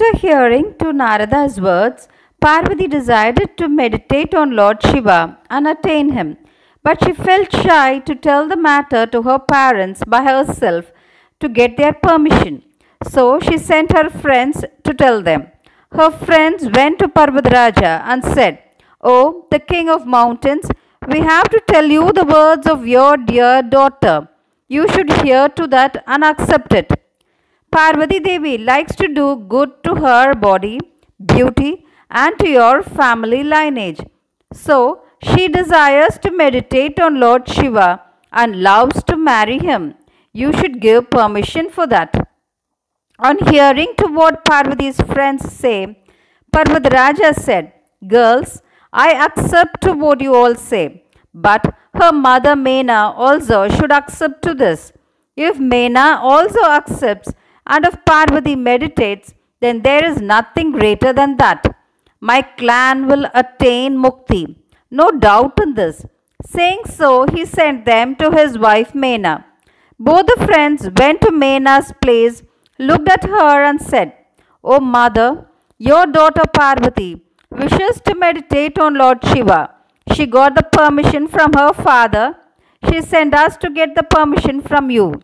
After hearing to Narada's words, Parvati decided to meditate on Lord Shiva and attain him. But she felt shy to tell the matter to her parents by herself to get their permission. So she sent her friends to tell them. Her friends went to Parvadraja and said, O the king of mountains, we have to tell you the words of your dear daughter. You should hear to that and accept it. Parvati Devi likes to do good to her body, beauty, and to your family lineage. So, she desires to meditate on Lord Shiva and loves to marry him. You should give permission for that. On hearing to what Parvati's friends say, Parvadraja said, Girls, I accept to what you all say, but her mother Mena also should accept to this. If Mena also accepts, and if Parvati meditates, then there is nothing greater than that. My clan will attain mukti. No doubt in this. Saying so, he sent them to his wife Mena. Both the friends went to Mena's place, looked at her, and said, O mother, your daughter Parvati wishes to meditate on Lord Shiva. She got the permission from her father. She sent us to get the permission from you.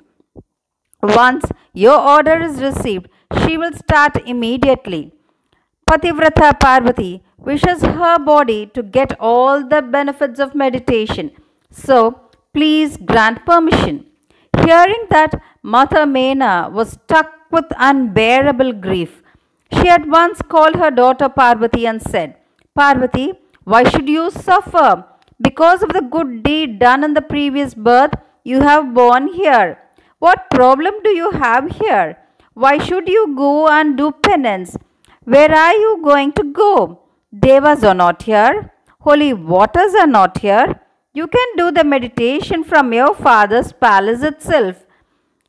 Once your order is received, she will start immediately. Pativrata Parvati wishes her body to get all the benefits of meditation. So, please grant permission. Hearing that, Mother Mena was struck with unbearable grief. She at once called her daughter Parvati and said, Parvati, why should you suffer? Because of the good deed done in the previous birth, you have born here. What problem do you have here? Why should you go and do penance? Where are you going to go? Devas are not here. Holy waters are not here. You can do the meditation from your father's palace itself.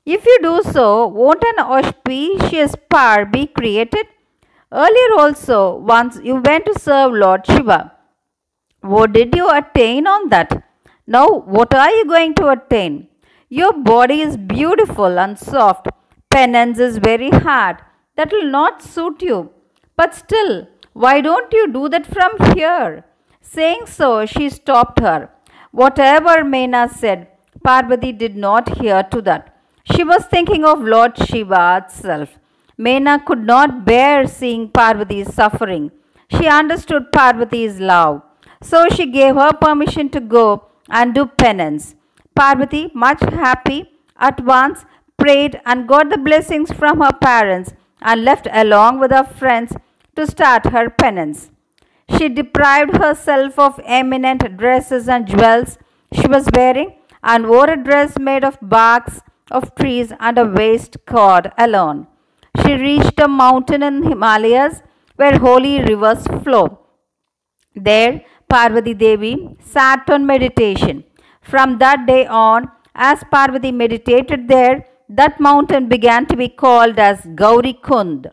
If you do so, won't an auspicious power be created? Earlier also, once you went to serve Lord Shiva. What did you attain on that? Now, what are you going to attain? Your body is beautiful and soft. Penance is very hard. That will not suit you. But still, why don't you do that from here? Saying so, she stopped her. Whatever Mena said, Parvati did not hear to that. She was thinking of Lord Shiva itself. Mena could not bear seeing Parvati's suffering. She understood Parvati's love. So she gave her permission to go and do penance. Parvati, much happy, at once prayed and got the blessings from her parents and left along with her friends to start her penance. She deprived herself of eminent dresses and jewels she was wearing and wore a dress made of barks of trees and a waist cord alone. She reached a mountain in Himalayas where holy rivers flow. There, Parvati Devi sat on meditation. From that day on, as Parvati meditated there, that mountain began to be called as Gauri Kund.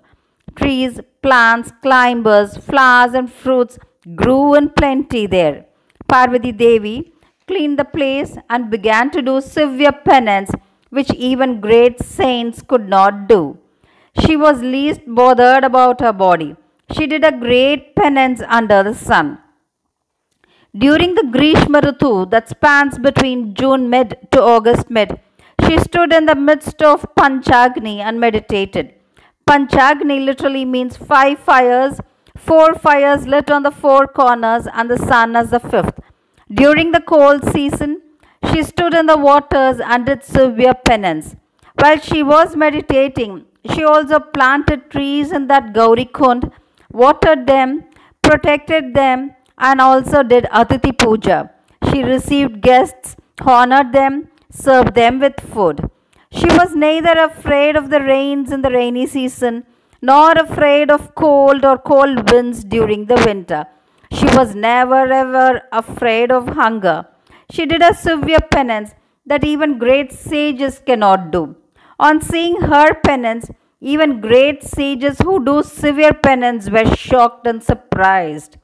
Trees, plants, climbers, flowers, and fruits grew in plenty there. Parvati Devi cleaned the place and began to do severe penance, which even great saints could not do. She was least bothered about her body. She did a great penance under the sun. During the Grishma that spans between June mid to August mid, she stood in the midst of Panchagni and meditated. Panchagni literally means five fires, four fires lit on the four corners and the sun as the fifth. During the cold season, she stood in the waters and did severe penance. While she was meditating, she also planted trees in that Gauri Kund, watered them, protected them, and also did Atithi Puja. She received guests, honored them, served them with food. She was neither afraid of the rains in the rainy season nor afraid of cold or cold winds during the winter. She was never ever afraid of hunger. She did a severe penance that even great sages cannot do. On seeing her penance, even great sages who do severe penance were shocked and surprised.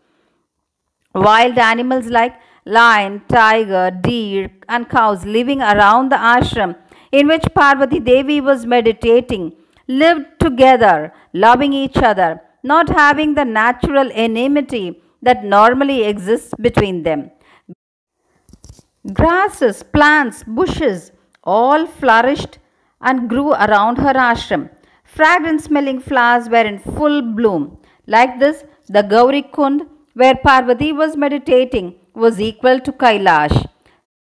Wild animals like lion, tiger, deer, and cows living around the ashram in which Parvati Devi was meditating lived together, loving each other, not having the natural enmity that normally exists between them. Grasses, plants, bushes all flourished and grew around her ashram. Fragrant smelling flowers were in full bloom. Like this, the Gauri Kund, where Parvati was meditating, was equal to Kailash.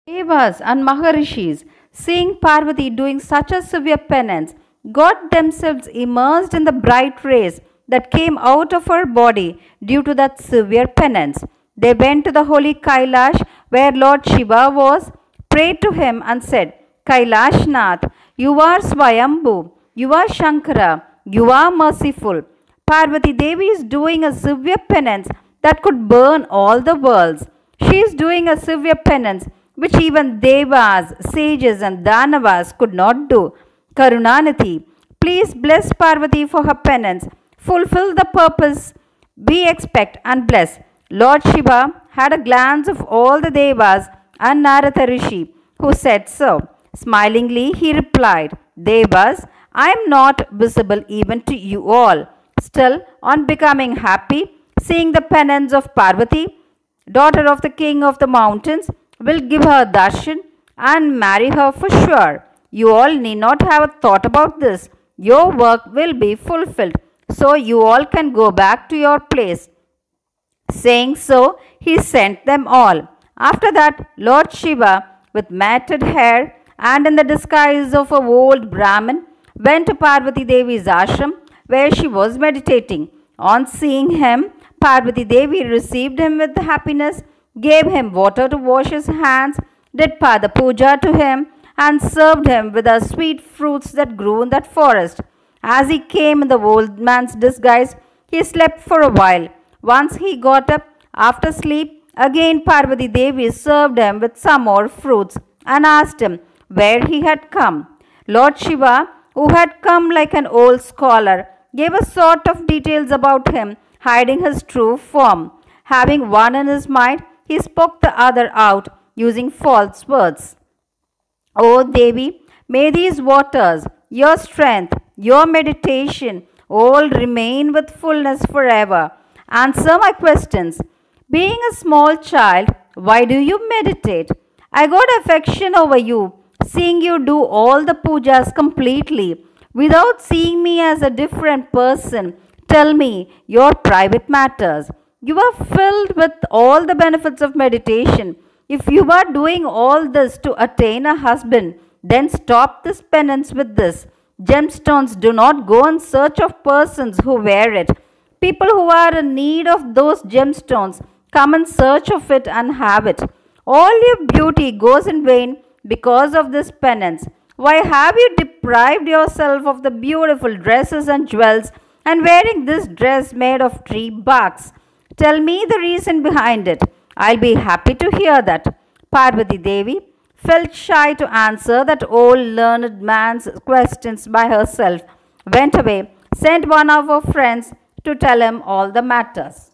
Devas and Maharishis, seeing Parvati doing such a severe penance, got themselves immersed in the bright rays that came out of her body due to that severe penance. They went to the holy Kailash where Lord Shiva was, prayed to him and said, Kailashnath, you are Swayambhu, you are Shankara, you are merciful. Parvati Devi is doing a severe penance that could burn all the worlds. She is doing a severe penance which even Devas, sages and Danavas could not do. Karunanidhi, please bless Parvati for her penance. Fulfill the purpose we expect and bless. Lord Shiva had a glance of all the Devas and Narada Rishi, who said so. Smilingly, he replied, Devas, I am not visible even to you all. Still, on becoming happy, seeing the penance of Parvati, daughter of the king of the mountains, will give her darshan and marry her for sure. You all need not have a thought about this. Your work will be fulfilled, so you all can go back to your place. Saying so, he sent them all. After that, Lord Shiva, with matted hair and in the disguise of a old Brahmin, went to Parvati Devi's ashram where she was meditating. On seeing him, Parvati Devi received him with happiness gave him water to wash his hands, did Pada Puja to him, and served him with the sweet fruits that grew in that forest. As he came in the old man's disguise, he slept for a while. Once he got up after sleep, again Parvati Devi served him with some more fruits and asked him where he had come. Lord Shiva, who had come like an old scholar, gave a sort of details about him, hiding his true form. Having one in his mind, he spoke the other out using false words. O Devi, may these waters, your strength, your meditation, all remain with fullness forever. Answer my questions. Being a small child, why do you meditate? I got affection over you, seeing you do all the pujas completely, without seeing me as a different person. Tell me your private matters. You are filled with all the benefits of meditation. If you are doing all this to attain a husband, then stop this penance with this. Gemstones do not go in search of persons who wear it. People who are in need of those gemstones come in search of it and have it. All your beauty goes in vain because of this penance. Why have you deprived yourself of the beautiful dresses and jewels and wearing this dress made of tree barks? Tell me the reason behind it. I'll be happy to hear that. Parvati Devi felt shy to answer that old learned man's questions by herself, went away, sent one of her friends to tell him all the matters.